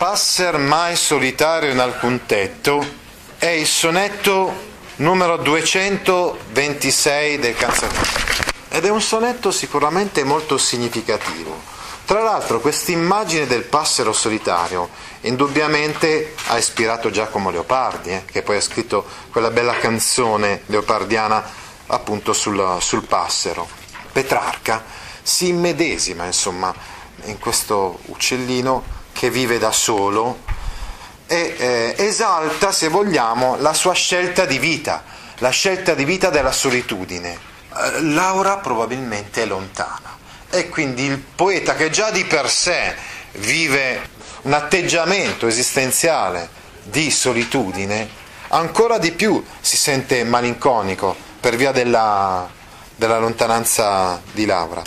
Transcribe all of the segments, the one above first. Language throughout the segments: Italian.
Passer mai solitario in alcun tetto è il sonetto numero 226 del canzoniere ed è un sonetto sicuramente molto significativo. Tra l'altro quest'immagine del passero solitario indubbiamente ha ispirato Giacomo Leopardi, eh, che poi ha scritto quella bella canzone leopardiana appunto sul, sul passero. Petrarca si immedesima insomma in questo uccellino che vive da solo e eh, esalta, se vogliamo, la sua scelta di vita, la scelta di vita della solitudine. Eh, Laura probabilmente è lontana e quindi il poeta che già di per sé vive un atteggiamento esistenziale di solitudine, ancora di più si sente malinconico per via della, della lontananza di Laura.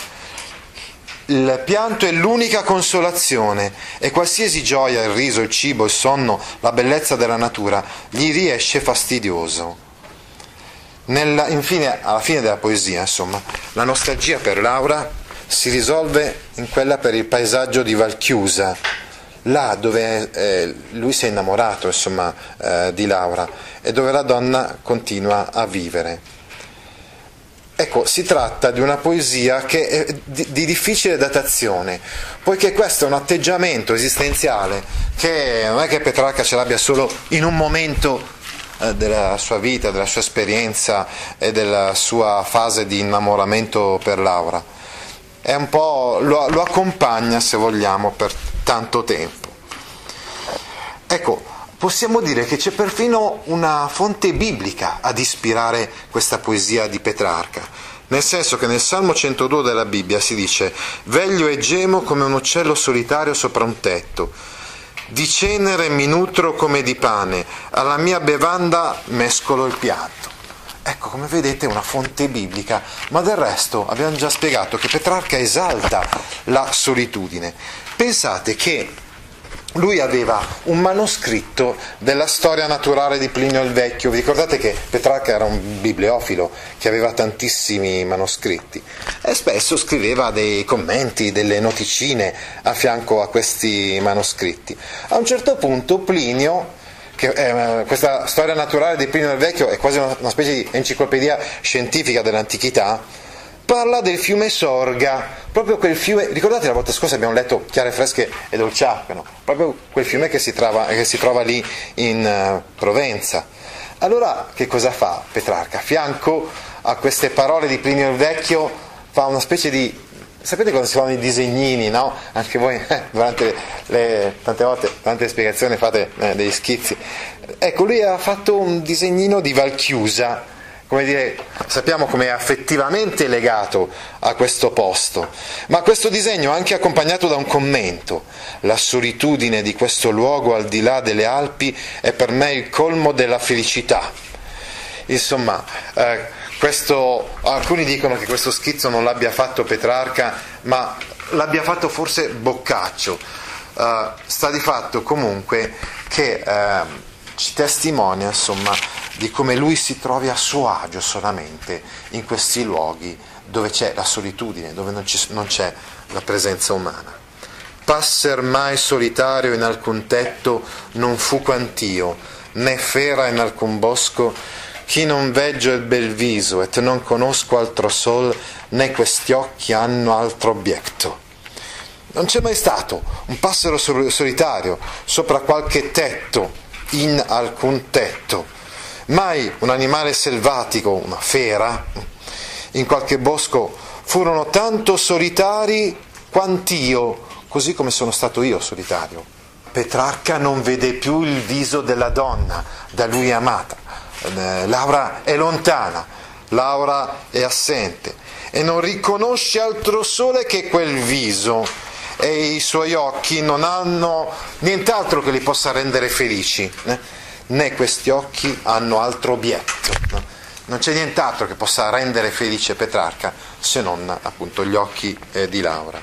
Il pianto è l'unica consolazione e qualsiasi gioia, il riso, il cibo, il sonno, la bellezza della natura gli riesce fastidioso. Nella, infine, alla fine della poesia, insomma, la nostalgia per Laura si risolve in quella per il paesaggio di Valchiusa, là dove eh, lui si è innamorato insomma, eh, di Laura e dove la donna continua a vivere. Ecco, si tratta di una poesia di, di, difficile datazione, poiché questo è un atteggiamento esistenziale che non è che Petrarca ce l'abbia solo in un momento eh, della sua vita, della sua esperienza e della sua fase di innamoramento per Laura. È un po', lo, lo accompagna, se vogliamo, per tanto tempo. Ecco, possiamo dire che c'è perfino una fonte biblica ad ispirare questa poesia di Petrarca, nel senso che nel Salmo 102 della Bibbia si dice Veglio e gemo come un uccello solitario sopra un tetto, di cenere mi nutro come di pane, alla mia bevanda mescolo il piatto. Ecco, come vedete, una fonte biblica, ma del resto abbiamo già spiegato che Petrarca esalta la solitudine. Pensate che lui aveva un manoscritto della storia naturale di Plinio il Vecchio. Vi ricordate che Petrarca era un bibliofilo che aveva tantissimi manoscritti e spesso scriveva dei commenti, delle noticine a fianco a questi manoscritti. A un certo punto Plinio che, eh, questa storia naturale di Plinio il Vecchio è quasi una, una specie di enciclopedia scientifica dell'antichità parla del fiume Sorga, proprio quel fiume, ricordate la volta scorsa abbiamo letto Chiare Fresche e Dolciacqueno, proprio quel fiume che si trova, che si trova lì in uh, Provenza. Allora che cosa fa Petrarca? A fianco a queste parole di Plinio il Vecchio fa una specie di... Sapete quando si fanno i disegnini, no? Anche voi eh, durante le, tante volte, le spiegazioni fate eh, degli schizzi. Ecco, lui ha fatto un disegnino di Valchiusa, come dire, sappiamo come è affettivamente legato a questo posto, ma questo disegno è anche accompagnato da un commento. La solitudine di questo luogo al di là delle Alpi è per me il colmo della felicità. Insomma, eh, questo, alcuni dicono che questo schizzo non l'abbia fatto Petrarca, ma l'abbia fatto forse Boccaccio. Eh, sta di fatto comunque che eh, ci testimonia, insomma, di come lui si trovi a suo agio solamente in questi luoghi dove c'è la solitudine, dove non, non c'è la presenza umana. Passer mai solitario in alcun tetto non fu quant'io, né fera in alcun bosco, chi non veggio il bel viso et non conosco altro sol, né questi occhi hanno altro obietto. Non c'è mai stato un passero solitario sopra qualche tetto, in alcun tetto. Mai un animale selvatico, una fera, in qualche bosco furono tanto solitari quant'io, così come sono stato io solitario. Petrarca non vede più il viso della donna da lui amata. Eh, Laura è lontana, Laura è assente e non riconosce altro sole che quel viso e i suoi occhi non hanno nient'altro che li possa rendere felici, né, né questi occhi hanno altro obietto. No? Non c'è nient'altro che possa rendere felice Petrarca se non appunto gli occhi eh, di Laura.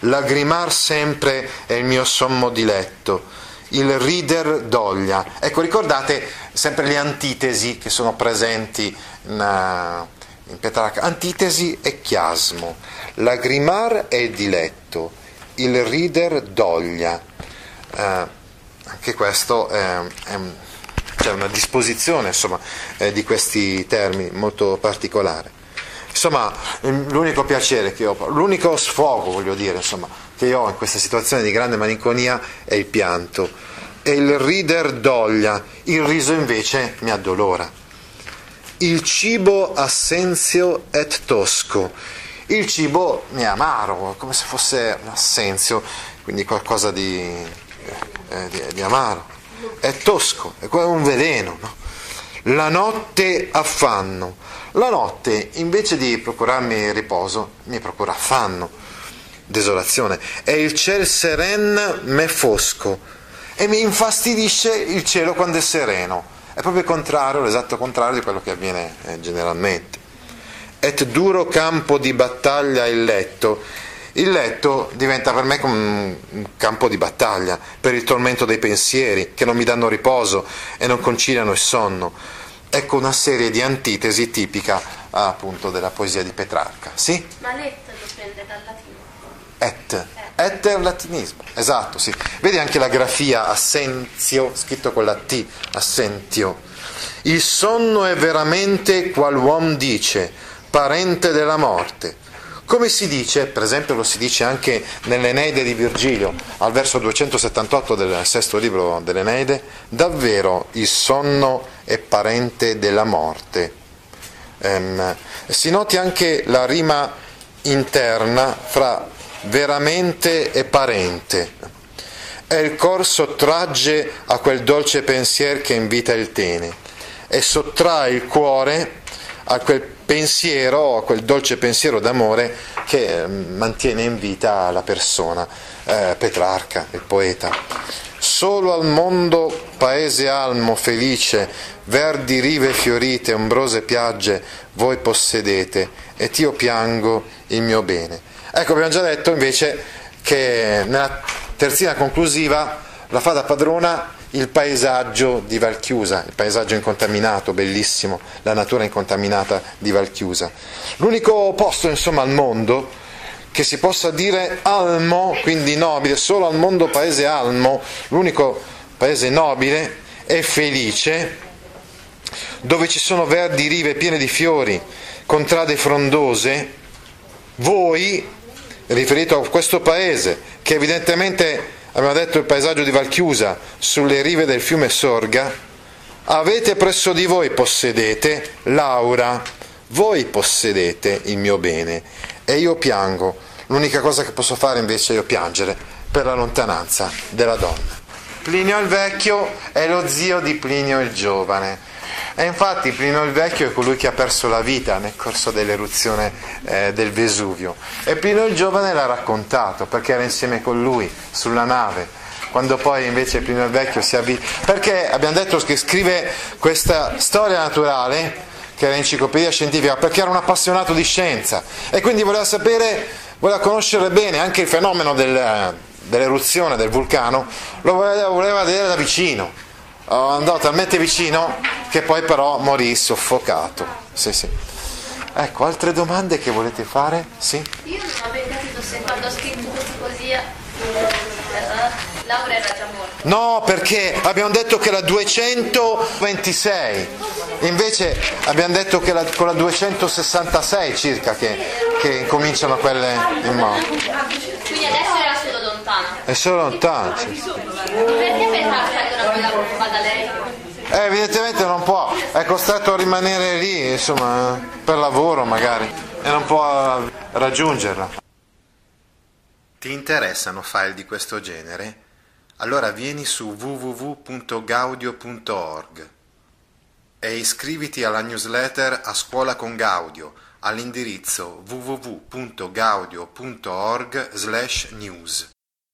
Lagrimar sempre è il mio sommo diletto, il rider doglia. Ecco, ricordate sempre le antitesi che sono presenti in, uh, in Petrarca. Antitesi e chiasmo. Lagrimar è il diletto, il rider doglia. Uh, anche questo è, è, c'è una disposizione insomma, eh, di questi termini molto particolare. Insomma, l'unico piacere che ho, l'unico sfogo, voglio dire, insomma, che ho in questa situazione di grande malinconia è il pianto. E il rider doglia, il riso invece mi addolora. Il cibo assenzio et tosco. Il cibo mi è amaro, come se fosse un assenzio, quindi qualcosa di, eh, di, di amaro. È tosco, è un veleno. No? La notte affanno. La notte, invece di procurarmi riposo, mi procura affanno, desolazione. E il ciel seren me fosco. E mi infastidisce il cielo quando è sereno. È proprio il contrario, l'esatto contrario di quello che avviene eh, generalmente. Et duro campo di battaglia il letto. Il letto diventa per me come un campo di battaglia, per il tormento dei pensieri che non mi danno riposo e non conciliano il sonno ecco una serie di antitesi tipica appunto della poesia di Petrarca. Sì? Ma letto lo prende dal latino. Et. Et è un latinismo, esatto, sì. Vedi anche la grafia assenzio, scritto con la T, assentio. Il sonno è veramente qual uom dice, parente della morte. Come si dice, per esempio lo si dice anche nell'Eneide di Virgilio, al verso 278 del sesto libro dell'Eneide, davvero il sonno è parente della morte. Um, si noti anche la rima interna fra veramente e parente. E il cor sottragge a quel dolce pensier che invita il tene e sottrae il cuore a quel pensiero, quel dolce pensiero d'amore che eh, mantiene in vita la persona, eh, Petrarca, il poeta. Solo al mondo paese almo felice, verdi rive fiorite, ombrose piagge, voi possedete, ed io piango il mio bene. Ecco, abbiamo già detto invece che nella terzina conclusiva la fa padrona il paesaggio di Valchiusa, il paesaggio incontaminato, bellissimo, la natura incontaminata di Valchiusa. L'unico posto, insomma, al mondo che si possa dire almo, quindi nobile, solo al mondo paese almo, l'unico paese nobile e felice, dove ci sono verdi rive piene di fiori, contrade frondose, voi, riferito a questo paese, che evidentemente abbiamo detto il paesaggio di Valchiusa sulle rive del fiume Sorga, avete presso di voi, possedete Laura, voi possedete il mio bene e io piango. L'unica cosa che posso fare invece è piangere per la lontananza della donna. Plinio il vecchio è lo zio di Plinio il giovane e infatti Plinio il Vecchio è colui che ha perso la vita nel corso dell'eruzione eh, del Vesuvio. E Plinio il Giovane l'ha raccontato perché era insieme con lui sulla nave. Quando poi invece Plinio il Vecchio si avvicina. Perché abbiamo detto che scrive questa storia naturale, che era enciclopedia scientifica, perché era un appassionato di scienza e quindi voleva sapere, voleva conoscere bene anche il fenomeno del, dell'eruzione del vulcano, lo voleva, voleva vedere da vicino andò talmente vicino che poi però morì soffocato. Sì, sì. Ecco, altre domande che volete fare? Sì? Io non avevo capito se quando ho scritto questa poesia eh, Laura era già morta. No, perché abbiamo detto che la 226, invece abbiamo detto che la, con la 266 circa che, che cominciano quelle in mano. Quindi adesso era È solo touch. Perché pensate Eh, evidentemente non può, è costretto a rimanere lì, insomma, per lavoro magari, e non può raggiungerla. Ti interessano file di questo genere? Allora vieni su www.gaudio.org e iscriviti alla newsletter A Scuola con Gaudio all'indirizzo www.gaudio.org/news.